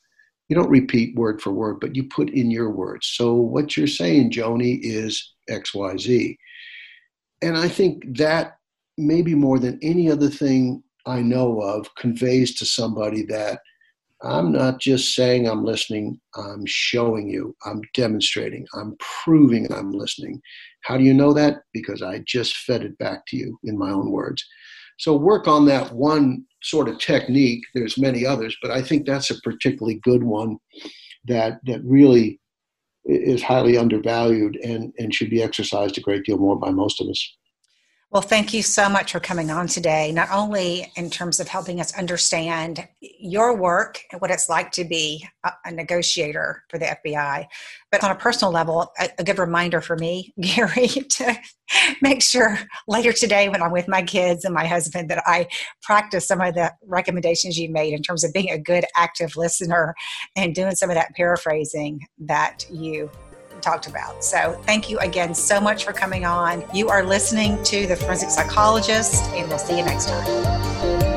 You don't repeat word for word, but you put in your words. So what you're saying, Joni, is XYZ. And I think that maybe more than any other thing I know of conveys to somebody that I'm not just saying I'm listening, I'm showing you, I'm demonstrating, I'm proving I'm listening. How do you know that? Because I just fed it back to you in my own words. So work on that one sort of technique. There's many others, but I think that's a particularly good one that that really is highly undervalued and, and should be exercised a great deal more by most of us. Well, thank you so much for coming on today, not only in terms of helping us understand your work and what it's like to be a, negotiator for the FBI, but on a personal level, a, good reminder for me, (laughs) Gary, to make sure later today when I'm with my kids and my husband that I practice some of the recommendations you made in terms of being a good active listener and doing some of that paraphrasing that you talked about. So thank you again so much for coming on. You are listening to The Forensic Psychologist, and we'll see you next time.